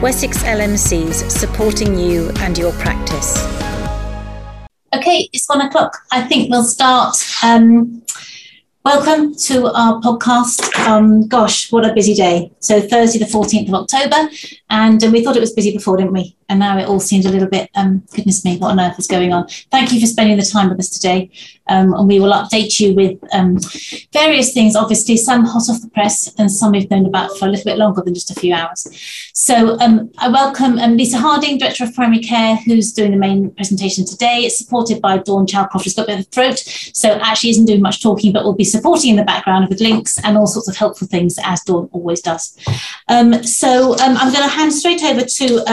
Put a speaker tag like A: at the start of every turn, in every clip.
A: Wessex LMCs supporting you and your practice.
B: Okay, it's one o'clock. I think we'll start. Um, welcome to our podcast. Um, gosh, what a busy day. So, Thursday, the 14th of October, and uh, we thought it was busy before, didn't we? And now it all seems a little bit, um, goodness me, what on earth is going on? Thank you for spending the time with us today. Um, and we will update you with um, various things, obviously, some hot off the press and some we've known about for a little bit longer than just a few hours. So um, I welcome um, Lisa Harding, Director of Primary Care, who's doing the main presentation today. It's supported by Dawn Chalcroft, who's got a bit of a throat, so actually isn't doing much talking, but will be supporting in the background with links and all sorts of helpful things, as Dawn always does. Um, so I'm going to hand straight over to,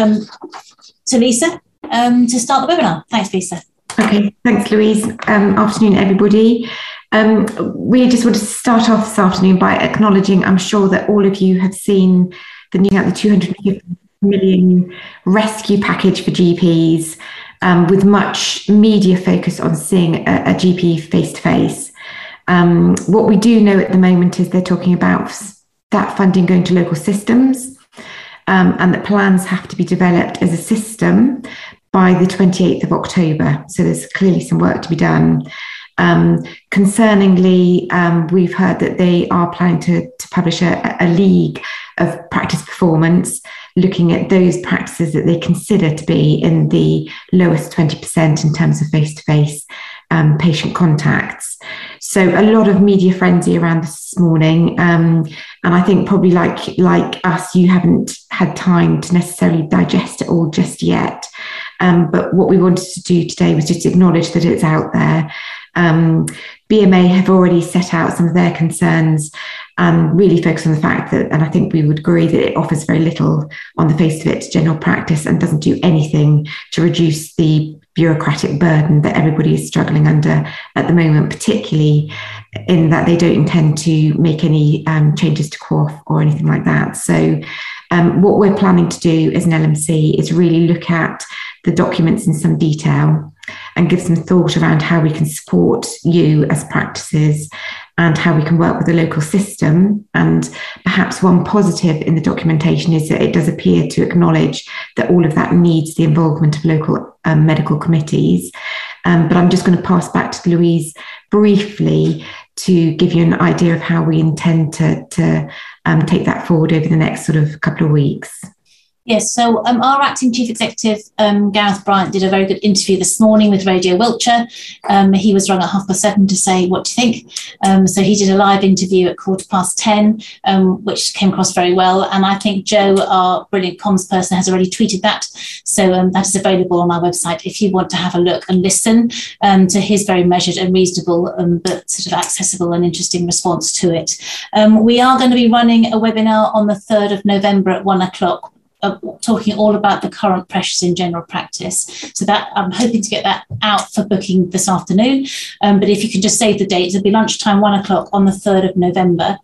B: to Lisa to start the webinar. Thanks, Lisa.
C: Okay, thanks, Louise. Um, afternoon, everybody. Um, we just wanted to start off this afternoon by acknowledging, I'm sure that all of you have seen the new the 250 million rescue package for GPs, um, with much media focus on seeing a, a GP face to face. What we do know at the moment is they're talking about that funding going to local systems, um, and that plans have to be developed as a system by the 28th of October. So there's clearly some work to be done. Um, concerningly, um, we've heard that they are planning to, to publish a, a, league of practice performance, looking at those practices that they consider to be in the lowest 20% in terms of face to face patient contacts. So a lot of media frenzy around this morning, um, and I think probably like like us, you haven't had time to necessarily digest it all just yet. Um, but what we wanted to do today was just acknowledge that it's out there. Um, BMA have already set out some of their concerns and really focus on the fact that, and I think we would agree that it offers very little on the face of it to general practice and doesn't do anything to reduce the bureaucratic burden that everybody is struggling under at the moment, particularly in that they don't intend to make any um, changes to QoF or anything like that. So, um, what we're planning to do as an LMC is really look at the documents in some detail and give some thought around how we can support you as practices and how we can work with the local system. And perhaps one positive in the documentation is that it does appear to acknowledge that all of that needs the involvement of local um, medical committees. Um, but I'm just going to pass back to Louise briefly to give you an idea of how we intend to, to um, take that forward over the next sort of couple of weeks.
B: Yes, so um, our acting chief executive, um, Gareth Bryant, did a very good interview this morning with Radio Wiltshire. Um, he was rung at half past seven to say, What do you think? Um, so he did a live interview at quarter past 10, um, which came across very well. And I think Joe, our brilliant comms person, has already tweeted that. So um, that is available on our website if you want to have a look and listen to his very measured and reasonable, but sort of accessible and interesting response to it. we are going to be running a webinar on the 3rd of November at one o'clock talking all about the current pressures in general practice. So that I'm hoping to get that out for booking this afternoon. Um, but if you can just save the date, it'll be lunchtime, one o'clock on the 3rd of November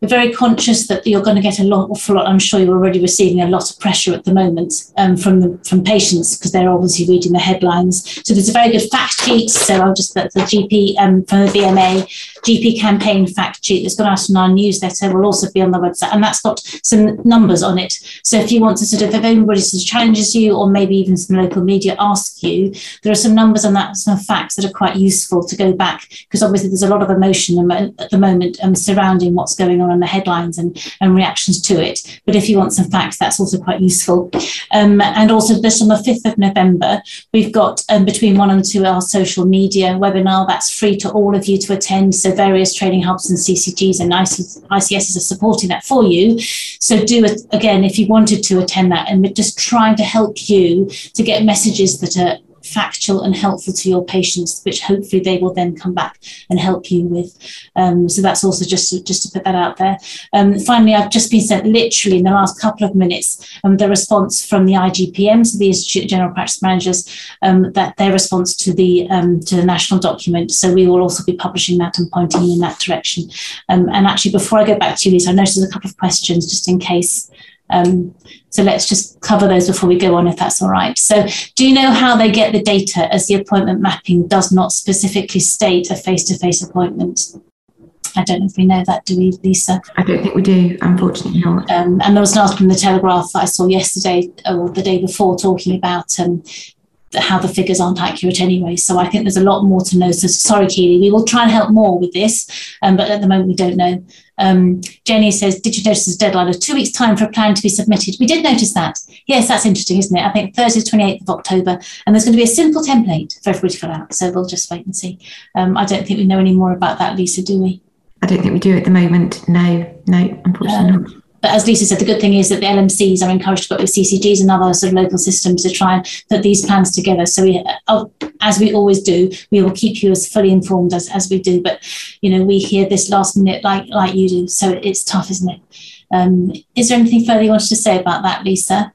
B: we're very conscious that you're going to get a lot, awful lot. I'm sure you're already receiving a lot of pressure at the moment um, from the, from patients because they're obviously reading the headlines. So there's a very good fact sheet. So I'll just put the GP um, from the BMA GP campaign fact sheet that's gone out in our newsletter will also be on the website, and that's got some numbers on it. So if you want to sort of, if anybody sort of challenges you, or maybe even some local media ask you, there are some numbers on that, some facts that are quite useful to go back because obviously there's a lot of emotion at the moment um, surrounding what's going on in the headlines and, and reactions to it. But if you want some facts, that's also quite useful. Um, and also this on the 5th of November, we've got um, between one and two our social media webinar that's free to all of you to attend. So various training hubs and CCGs and ICSs are supporting that for you. So do it again if you wanted to attend that and we're just trying to help you to get messages that are factual and helpful to your patients, which hopefully they will then come back and help you with. Um, so that's also just to, just to put that out there. Um, finally, I've just been sent literally in the last couple of minutes um, the response from the IGPMs, the Institute of General Practice Managers, um, that their response to the um, to the national document. So we will also be publishing that and pointing in that direction. Um, and actually, before I go back to you, Lisa, I noticed a couple of questions just in case. Um, so let's just cover those before we go on, if that's all right. So, do you know how they get the data as the appointment mapping does not specifically state a face to face appointment? I don't know if we know that, do we, Lisa?
D: I don't think we do, unfortunately not.
B: Um, and there was an article in the Telegraph that I saw yesterday or the day before talking about um, how the figures aren't accurate anyway. So I think there's a lot more to know. So sorry, Keely, we will try and help more with this, um, but at the moment we don't know. Um, Jenny says, did you notice the deadline of two weeks' time for a plan to be submitted? We did notice that. Yes, that's interesting, isn't it? I think Thursday, 28th of October, and there's going to be a simple template for everybody to fill out. So we'll just wait and see. Um, I don't think we know any more about that, Lisa, do we?
D: I don't think we do at the moment. No, no, unfortunately um, not
B: but as Lisa said, the good thing is that the LMCs are encouraged to work with CCGs and other sort of local systems to try and put these plans together. So we, uh, as we always do, we will keep you as fully informed as, as we do. But you know, we hear this last minute like like you do, so it's tough, isn't it? Um, is there anything further you wanted to say about that, Lisa?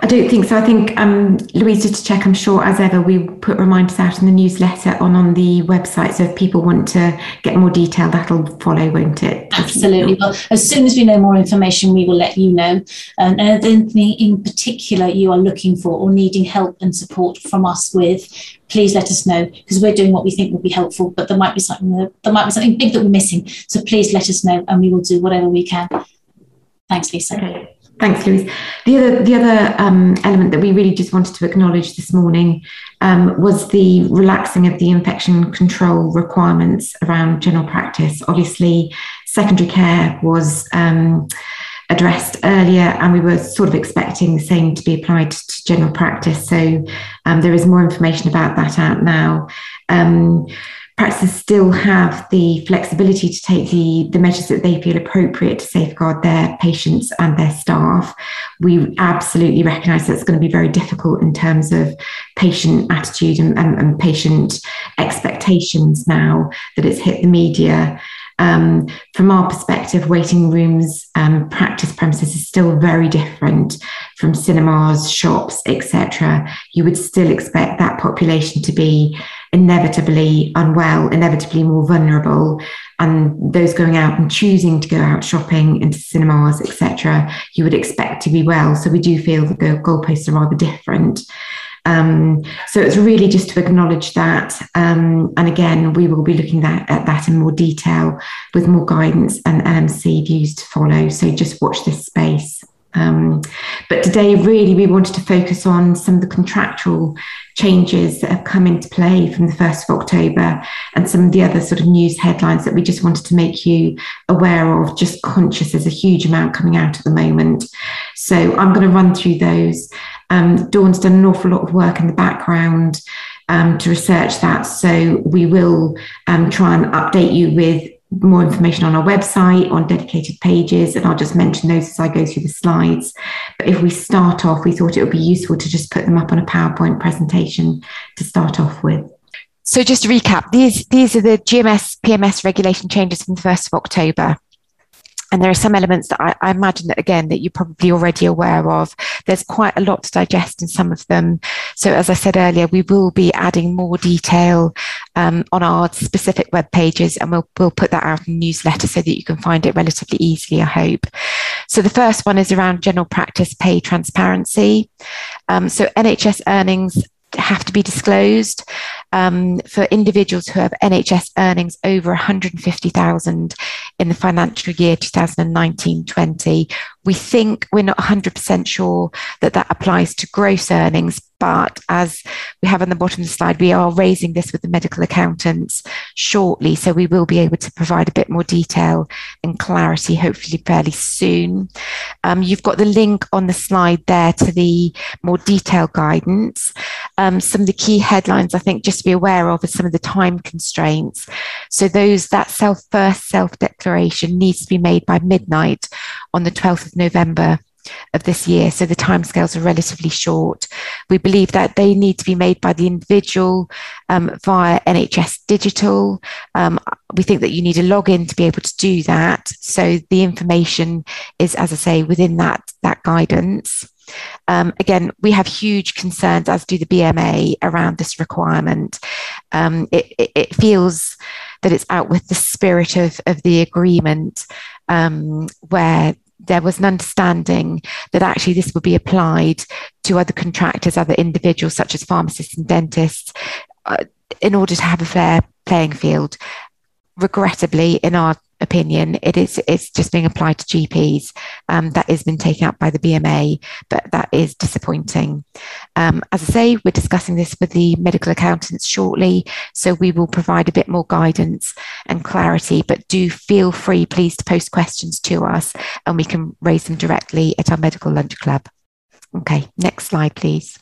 D: I don't think so. I think um, Louise, just to check, I'm sure as ever we put reminders out in the newsletter on on the website. So if people want to get more detail, that'll follow, won't it?
B: Absolutely. Well, as soon as we know more information, we will let you know. And anything in particular you are looking for or needing help and support from us with, please let us know because we're doing what we think will be helpful. But there might be something there might be something big that we're missing. So please let us know, and we will do whatever we can. Thanks, Lisa.
D: Okay. Thanks, Louise. The other, the other um, element that we really just wanted to acknowledge this morning um, was the relaxing of the infection control requirements around general practice. Obviously, secondary care was um, addressed earlier, and we were sort of expecting the same to be applied to general practice. So um, there is more information about that out now. Practices still have the flexibility to take the, the measures that they feel appropriate to safeguard their patients and their staff. We absolutely recognise that it's going to be very difficult in terms of patient attitude and, and, and patient expectations now that it's hit the media. Um, from our perspective, waiting rooms, um, practice premises is still very different from cinemas, shops, etc. You would still expect that population to be inevitably unwell, inevitably more vulnerable, and those going out and choosing to go out shopping into cinemas, etc., you would expect to be well. So we do feel the goalposts are rather different. Um, so it's really just to acknowledge that. Um, and again, we will be looking at, at, that in more detail with more guidance and LMC views to follow. So just watch this space. Um, but today, really, we wanted to focus on some of the contractual changes that have come into play from the 1st of October and some of the other sort of news headlines that we just wanted to make you aware of, just conscious there's a huge amount coming out at the moment. So I'm going to run through those. Um, Dawn's done an awful lot of work in the background um, to research that. So we will um, try and update you with more information on our website, on dedicated pages, and I'll just mention those as I go through the slides. But if we start off, we thought it would be useful to just put them up on a PowerPoint presentation to start off with.
C: So just to recap, these, these are the GMS PMS regulation changes from the 1st of October and there are some elements that I, I, imagine that again that you're probably already aware of. There's quite a lot to digest in some of them. So as i said earlier we will be adding more detail um, on our specific web pages and we'll, we'll put that out in newsletter so that you can find it relatively easily i hope. So the first one is around general practice pay transparency. Um, so nhs earnings have to be disclosed um, for individuals who have NHS earnings over 150,000 in the financial year 2019-20. We think we're not 100% sure that that applies to gross earnings, but as we have on the bottom of the slide, we are raising this with the medical accountants shortly. So we will be able to provide a bit more detail and clarity, hopefully fairly soon. Um, you've got the link on the slide there to the more detailed guidance. Um, some of the key headlines, I think, just to be aware of are some of the time constraints. So those that self first self declaration needs to be made by midnight on the 12th of November of this year. So the timescales are relatively short. We believe that they need to be made by the individual um, via NHS Digital. Um, we think that you need a login to be able to do that. So the information is, as I say, within that, that guidance. Um, again, we have huge concerns, as do the BMA, around this requirement. Um, it, it, it, feels that it's out with the spirit of, of the agreement, um, where there was an understanding that actually this would be applied to other contractors, other individuals such as pharmacists and dentists, uh, in order to have a fair playing field. Regrettably, in our opinion. It is it's just being applied to GPs. Um, that has been taken out by the BMA, but that is disappointing. Um, as I say, we're discussing this with the medical accountants shortly, so we will provide a bit more guidance and clarity. But do feel free, please, to post questions to us, and we can raise them directly at our medical lunch club. Okay, next slide, please.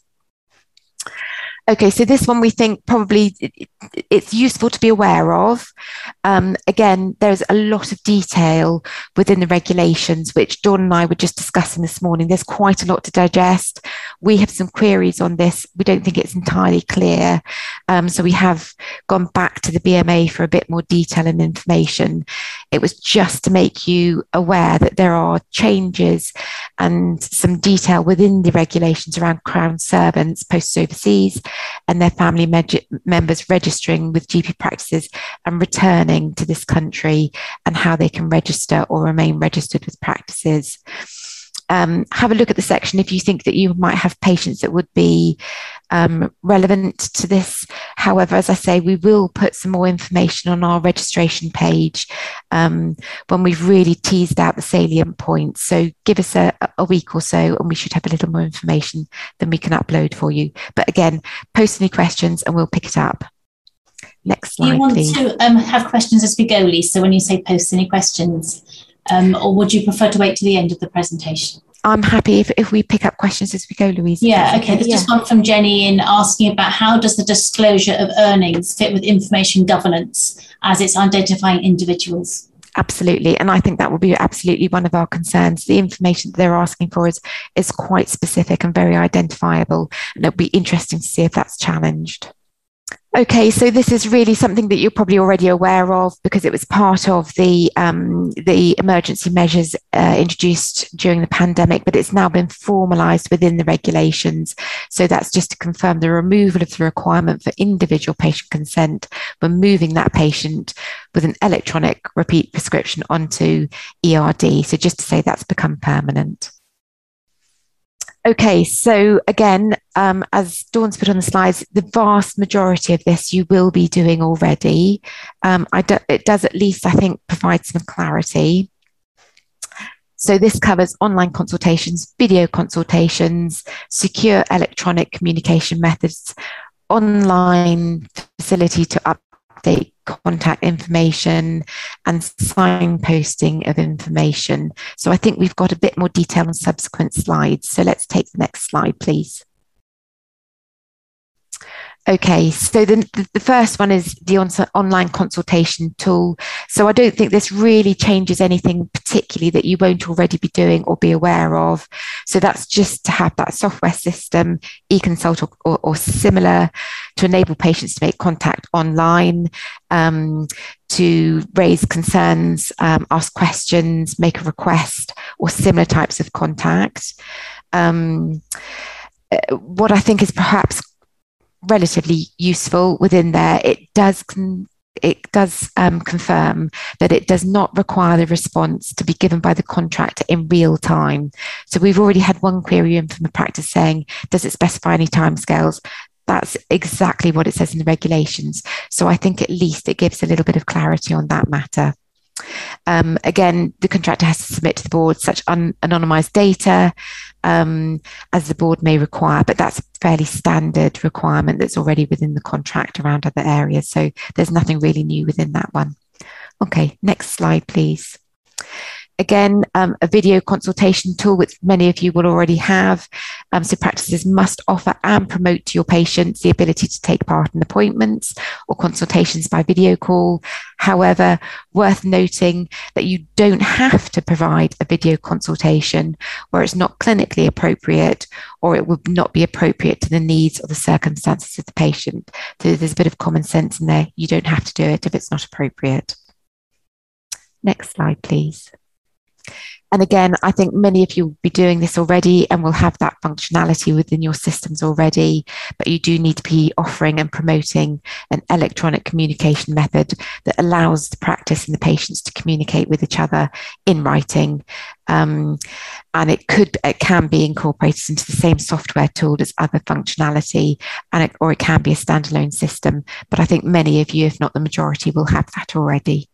C: Okay, so this one we think probably it's useful to be aware of. Um, again, there's a lot of detail within the regulations, which Dawn and I were just discussing this morning. There's quite a lot to digest. We have some queries on this. We don't think it's entirely clear. Um, so we have gone back to the BMA for a bit more detail and information. It was just to make you aware that there are changes and some detail within the regulations around Crown servants posted overseas and their family members registering with GP practices and returning to this country and how they can register or remain registered with practices um, have a look at the section if you think that you might have patients that would be um, relevant to this. However, as I say, we will put some more information on our registration page um, when we've really teased out the salient points. So give us a, a, week or so and we should have a little more information than we can upload for you. But again, post any questions and we'll pick it up. Next slide,
B: you want
C: please.
B: to um, have questions as we go, Lisa, when you say post any questions? Um, or would you prefer to wait to the end of the presentation?
C: I'm happy if, if we pick up questions as we go, Louise.
B: Yeah, okay. There's yeah. just one from Jenny in asking about how does the disclosure of earnings fit with information governance as it's identifying individuals?
C: Absolutely. And I think that will be absolutely one of our concerns. The information that they're asking for is, is quite specific and very identifiable. And it'll be interesting to see if that's challenged. Okay, so this is really something that you're probably already aware of because it was part of the um, the emergency measures uh, introduced during the pandemic, but it's now been formalised within the regulations. So that's just to confirm the removal of the requirement for individual patient consent when moving that patient with an electronic repeat prescription onto ERD. So just to say that's become permanent. Okay, so again, um, as Dawn's put on the slides, the vast majority of this you will be doing already. Um, do, it does at least, I think, provide some clarity. So this covers online consultations, video consultations, secure electronic communication methods, online facility to update contact information and signposting of information. So I think we've got a bit more detail on subsequent slides. So let's take the next slide, please. Okay, so the, the first one is the on, online consultation tool. So I don't think this really changes anything particularly that you won't already be doing or be aware of. So that's just to have that software system, eConsult or, or, or similar, to enable patients to make contact online, um, to raise concerns, um, ask questions, make a request, or similar types of contact. Um, uh, what I think is perhaps relatively useful within there. It does con- it does um, confirm that it does not require the response to be given by the contractor in real time. So we've already had one query in from a practice saying, does it specify any timescales? That's exactly what it says in the regulations. So I think at least it gives a little bit of clarity on that matter. Um, again, the contractor has to submit to the board such un- anonymised data um, as the board may require, but that's a fairly standard requirement that's already within the contract around other areas. So there's nothing really new within that one. Okay, next slide, please. Again, um, a video consultation tool, which many of you will already have. Um, so practices must offer and promote to your patients the ability to take part in appointments or consultations by video call. However, worth noting that you don't have to provide a video consultation where it's not clinically appropriate or it would not be appropriate to the needs or the circumstances of the patient. So there's a bit of common sense in there. You don't have to do it if it's not appropriate. Next slide, please. And again, I think many of you will be doing this already and will have that functionality within your systems already, but you do need to be offering and promoting an electronic communication method that allows the practice and the patients to communicate with each other in writing. Um, and it could, it can be incorporated into the same software tool as other functionality, and it, or it can be a standalone system. But I think many of you, if not the majority, will have that already.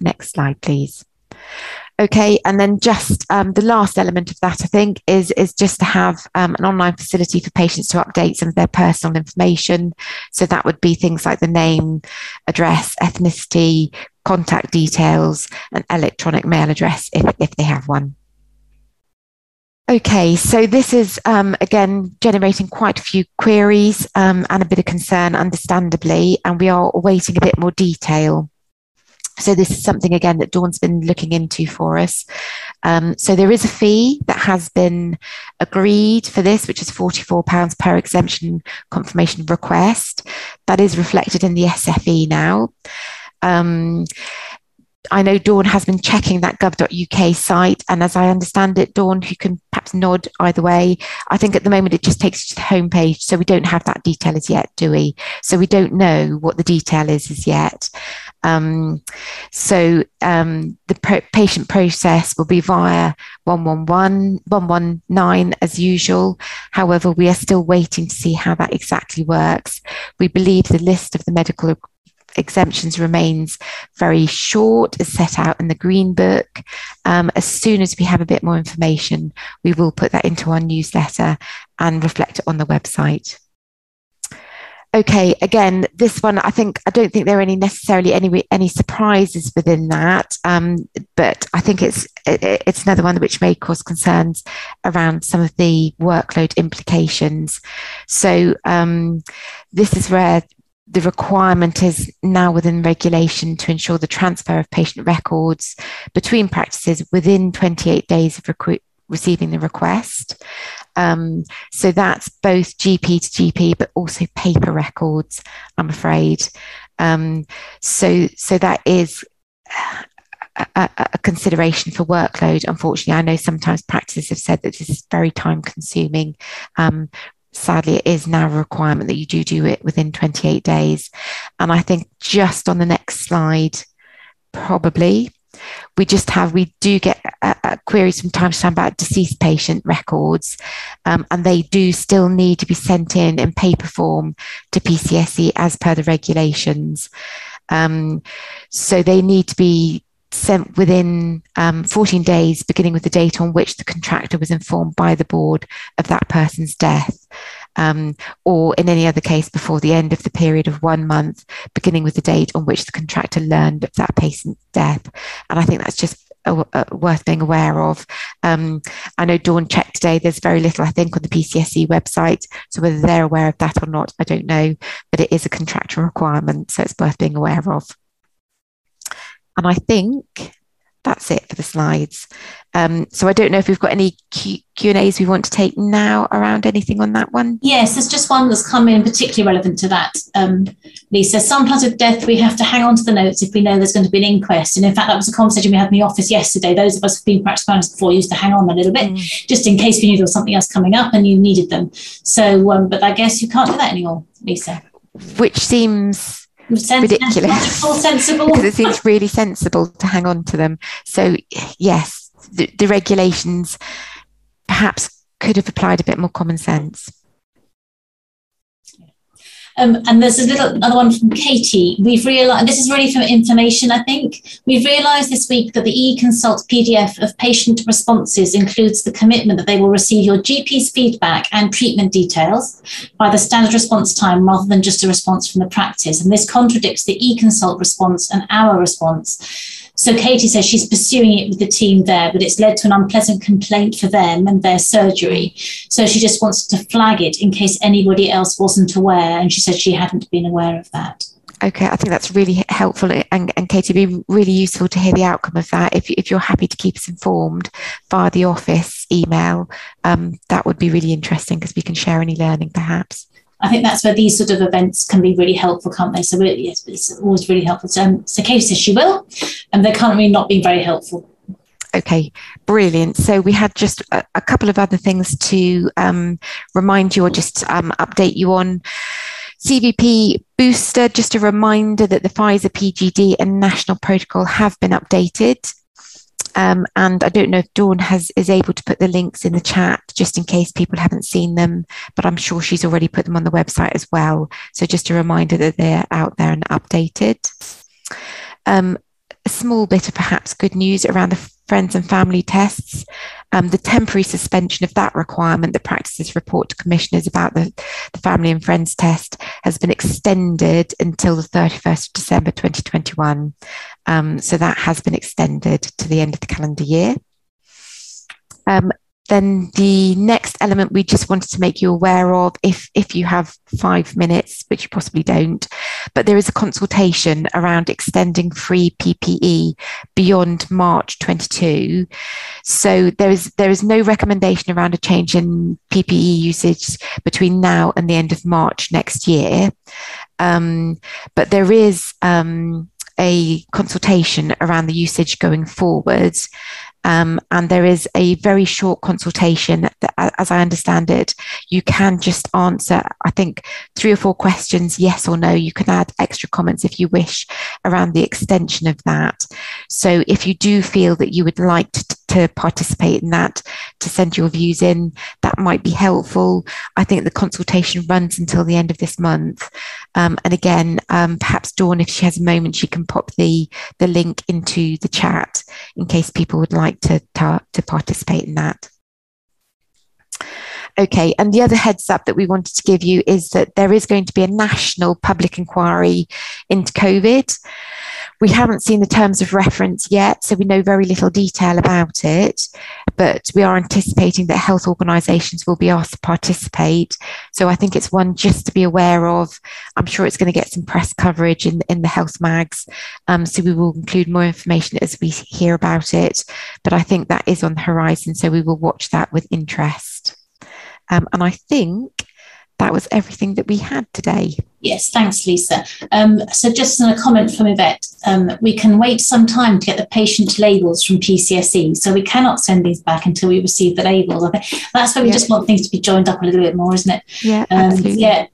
C: Next slide, please. Okay, and then just um, the last element of that, I think, is is just to have um, an online facility for patients to update some of their personal information. So that would be things like the name, address, ethnicity, contact details, and electronic mail address if, if they have one. Okay, so this is um, again generating quite a few queries um, and a bit of concern, understandably, and we are awaiting a bit more detail. So this is something again that Dawn's been looking into for us. Um, so there is a fee that has been agreed for this, which is £44 per exemption confirmation request. That is reflected in the SFE now. Um, I know Dawn has been checking that gov.uk site, and as I understand it, Dawn, who can perhaps nod either way, I think at the moment it just takes you to the homepage, so we don't have that detail as yet, do we? So we don't know what the detail is as yet. Um, so um, the pro- patient process will be via 111, 119 as usual. However, we are still waiting to see how that exactly works. We believe the list of the medical exemptions remains very short, as set out in the Green Book. Um, as soon as we have a bit more information, we will put that into our newsletter and reflect it on the website okay, again, this one, I think, I don't think there are any necessarily any any surprises within that, um, but I think it's it, it's another one which may cause concerns around some of the workload implications. So um, this is where the requirement is now within regulation to ensure the transfer of patient records between practices within 28 days of receiving the request. Um, so that's both GP to GP, but also paper records, I'm afraid. Um, so, so that is a, a, a, consideration for workload. Unfortunately, I know sometimes practices have said that this is very time consuming. Um, sadly, it is now a requirement that you do do it within 28 days. And I think just on the next slide, probably we just have we do get uh, queries from time to time about deceased patient records um, and they do still need to be sent in in paper form to pcse as per the regulations um, so they need to be within um, 14 days beginning with the date on which the contractor was informed by the board of that person's death um, or in any other case before the end of the period of one month, beginning with the date on which the contractor learned of that patient's death. And I think that's just worth being aware of. Um, I know Dawn checked today, there's very little, I think, on the PCSE website. So whether they're aware of that or not, I don't know, but it is a contractual requirement. So it's worth being aware of. And I think that's it for the slides. Um, so I don't know if we've got any Q, and A's we want to take now around anything on that one.
B: Yes, there's just one that's come in particularly relevant to that, um, Lisa. Sometimes with death, we have to hang on to the notes if we know there's going to be an inquest. And in fact, that was a conversation we had in the office yesterday. Those of us who've been practice planners before used to hang on a little bit, mm. just in case we knew there was something else coming up and you needed them. So, um, but I guess you can't do that anymore, Lisa.
C: Which seems ridiculous.
B: sensible.
C: because it seems really sensible to hang on to them. So yes, the, the regulations perhaps could have applied a bit more common sense.
B: Um, and there's a little another one from Katie. We've realized this is really from information, I think. We've realized this week that the e-consult PDF of patient responses includes the commitment that they will receive your GP's feedback and treatment details by the standard response time rather than just a response from the practice. And this contradicts the e-consult response and our response. So Katie says she's pursuing it with the team there, but it's led to an unpleasant complaint for them and their surgery. So she just wants to flag it in case anybody else wasn't aware. And she said she hadn't been aware of that.
C: Okay, I think that's really helpful, and, and Katie, be really useful to hear the outcome of that. If, if you're happy to keep us informed via the office email, um, that would be really interesting because we can share any learning perhaps.
B: I think that's where these sort of events can be really helpful, can't they? So it, yes, it's always really helpful. So, um, so Katie says she will, and they're currently not being very helpful.
C: Okay, brilliant. So we had just a, a couple of other things to um, remind you or just um, update you on. CVP booster, just a reminder that the Pfizer PGD and national protocol have been updated. Um, and I don't know if Dawn has is able to put the links in the chat just in case people haven't seen them, but I'm sure she's already put them on the website as well. So just a reminder that they're out there and updated. Um, a small bit of perhaps good news around the friends and family tests. Um, the temporary suspension of that requirement, the practices report to commissioners about the, the family and friends test, has been extended until the 31st of December 2021. Um, so that has been extended to the end of the calendar year. Um, then the next element we just wanted to make you aware of if if you have five minutes which you possibly don't but there is a consultation around extending free ppe beyond march 22 so there is there is no recommendation around a change in ppe usage between now and the end of march next year. Um, but there is um, a consultation around the usage going forwards um, and there is a very short consultation that, as I understand it, you can just answer, I think, three or four questions, yes or no. You can add extra comments if you wish around the extension of that. So if you do feel that you would like to, to participate in that, to send your views in, that might be helpful. I think the consultation runs until the end of this month. Um, and again, um, perhaps Dawn, if she has a moment, she can pop the, the link into the chat in case people would like to, to, to participate in that. Okay, and the other heads up that we wanted to give you is that there is going to be a national public inquiry into COVID. We haven't seen the terms of reference yet, so we know very little detail about it, but we are anticipating that health organisations will be asked to participate. So I think it's one just to be aware of. I'm sure it's going to get some press coverage in, in the health mags, um, so we will include more information as we hear about it. But I think that is on the horizon, so we will watch that with interest. Um, and I think that was everything that we had today.
B: Yes, thanks, Lisa. Um, so, just in a comment from Yvette, um, we can wait some time to get the patient labels from PCSE. So, we cannot send these back until we receive the labels. I think that's why we yeah. just want things to be joined up a little bit more, isn't it?
C: Yeah, um, absolutely.
B: Yeah.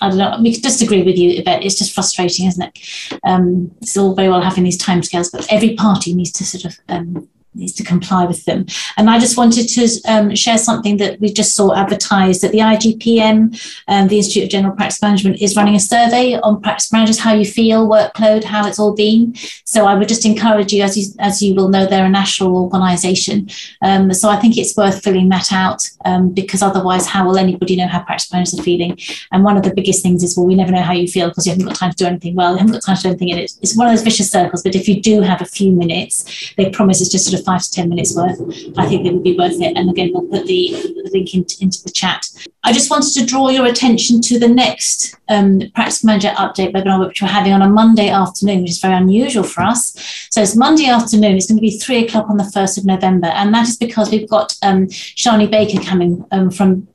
B: I don't know. We could disagree with you, Yvette. It's just frustrating, isn't it? Um, it's all very well having these timescales, but every party needs to sort of um, needs to comply with them. And I just wanted to um, share something that we just saw advertised that the IGPM, um, the Institute of General Practice Management, is running a survey on practice managers, how you feel, workload, how it's all been. So I would just encourage you, as you, as you will know, they're a national organisation. Um, so I think it's worth filling that out um, because otherwise, how will anybody know how practice managers are feeling? And one of the biggest things is, well, we never know how you feel because you haven't got time to do anything well, you haven't got time to do anything. And it's, it's one of those vicious circles. But if you do have a few minutes, they promise it's just sort of five to 10 minutes worth, I think it would be worth it. And again, we'll put the, link in, into the chat. I just wanted to draw your attention to the next um, Practice Manager update webinar, which we're having on a Monday afternoon, which is very unusual for us. So it's Monday afternoon. It's going to be three o'clock on the 1st of November. And that is because we've got um, Shani Baker coming um, from,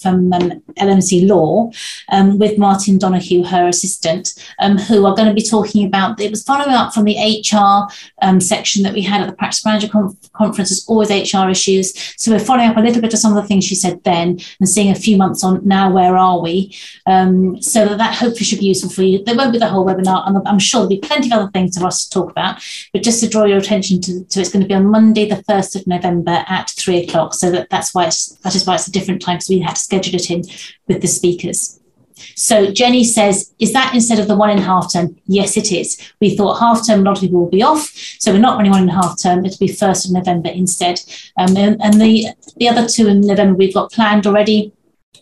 B: from um, LMC Law um, with Martin Donahue, her assistant, um, who are going to be talking about, it was following up from the HR section that we had at the Practice Manager conf- conference, there's always HR issues. So we're following up a little bit of some of the things she said then and seeing a few months on now, where are we? Um, so that, that hopefully should be useful for you. There won't be the whole webinar, and I'm sure there'll be plenty of other things for us to talk about. But just to draw your attention to, to it's going to be on Monday, the 1st of November at three o'clock. So that, that's why it's, that is why it's a different time because we had to schedule it in with the speakers. So Jenny says, is that instead of the one in half term? Yes, it is. We thought half term, a lot of people will be off. So we're not running one in half term. It'll be 1st of November instead. Um, and, and the, the other two in November we've got planned already.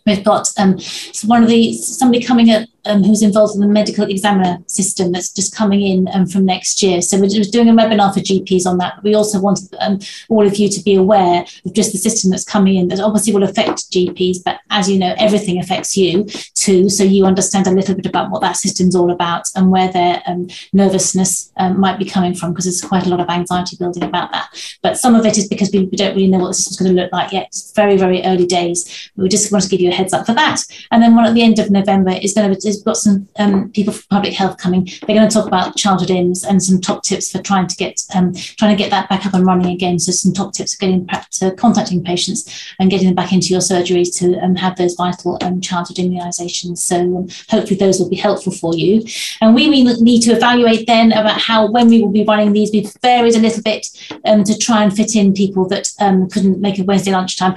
B: We've got um, one of the somebody coming at um, who's involved in the medical examiner system that's just coming in um, from next year. So we're doing a webinar for GPs on that. We also wanted um, all of you to be aware of just the system that's coming in that obviously will affect GPs, but as you know, everything affects you too. So you understand a little bit about what that system's all about and where their um, nervousness um, might be coming from, because there's quite a lot of anxiety building about that. But some of it is because we, we don't really know what the system's going to look like yet. It's very, very early days. We just want to give you a heads up for that. And then one at the end of November is going to we've got some um, people from public health coming. They're going to talk about childhood IMS and some top tips for trying to get um, trying to get that back up and running again. So some top tips for getting to contacting patients and getting them back into your surgeries to um, have those vital um, childhood immunisations. So um, hopefully those will be helpful for you. And we need to evaluate then about how when we will be running these. We've varied a little bit um, to try and fit in people that couldn't make a Wednesday lunchtime.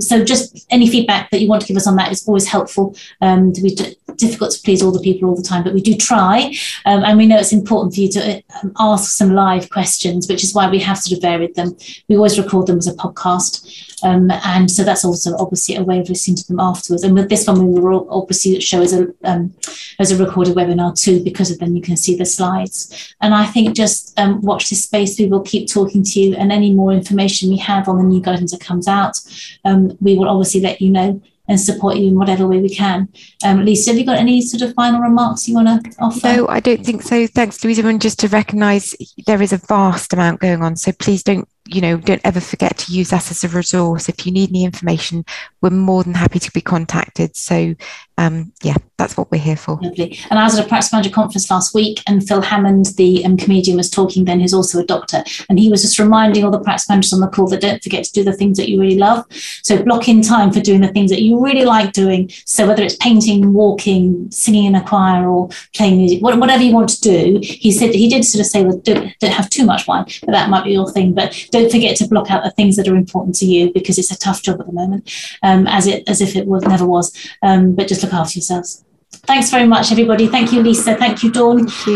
B: so just any feedback that you want to give us on that is always helpful. to be difficult to please all the people all the time, but we do try. Um, and we know it's important for you to um, ask some live questions, which is why we have sort of varied them. We always record them as a podcast. Um, and so that's also obviously a way of listening to them afterwards. And with this one, we will obviously show as a um, as a recorded webinar too, because of then you can see the slides. And I think just um, watch this space. We will keep talking to you, and any more information we have on the new guidance that comes out, um, we will obviously let you know and support you in whatever way we can. Um, Lisa, have you got any sort of final remarks you want to offer?
C: No, I don't think so. Thanks, Louisa. And just to recognise there is a vast amount going on. So please don't you know, don't ever forget to use us as a resource. If you need any information, we're more than happy to be contacted. So, um, yeah, that's what we're here for.
B: Lovely. And I was at a practice manager conference last week, and Phil Hammond, the um, comedian, was talking then, who's also a doctor. And he was just reminding all the practice managers on the call that don't forget to do the things that you really love. So, block in time for doing the things that you really like doing. So, whether it's painting, walking, singing in a choir, or playing music, whatever you want to do, he said he did sort of say, well, don't, don't have too much wine, but that might be your thing. But don't forget to block out the things that are important to you because it's a tough job at the moment, um, as it as if it was never was. Um, but just look yourselves. Thanks very much, everybody. Thank you, Lisa. Thank you, Dawn.
D: Thank you.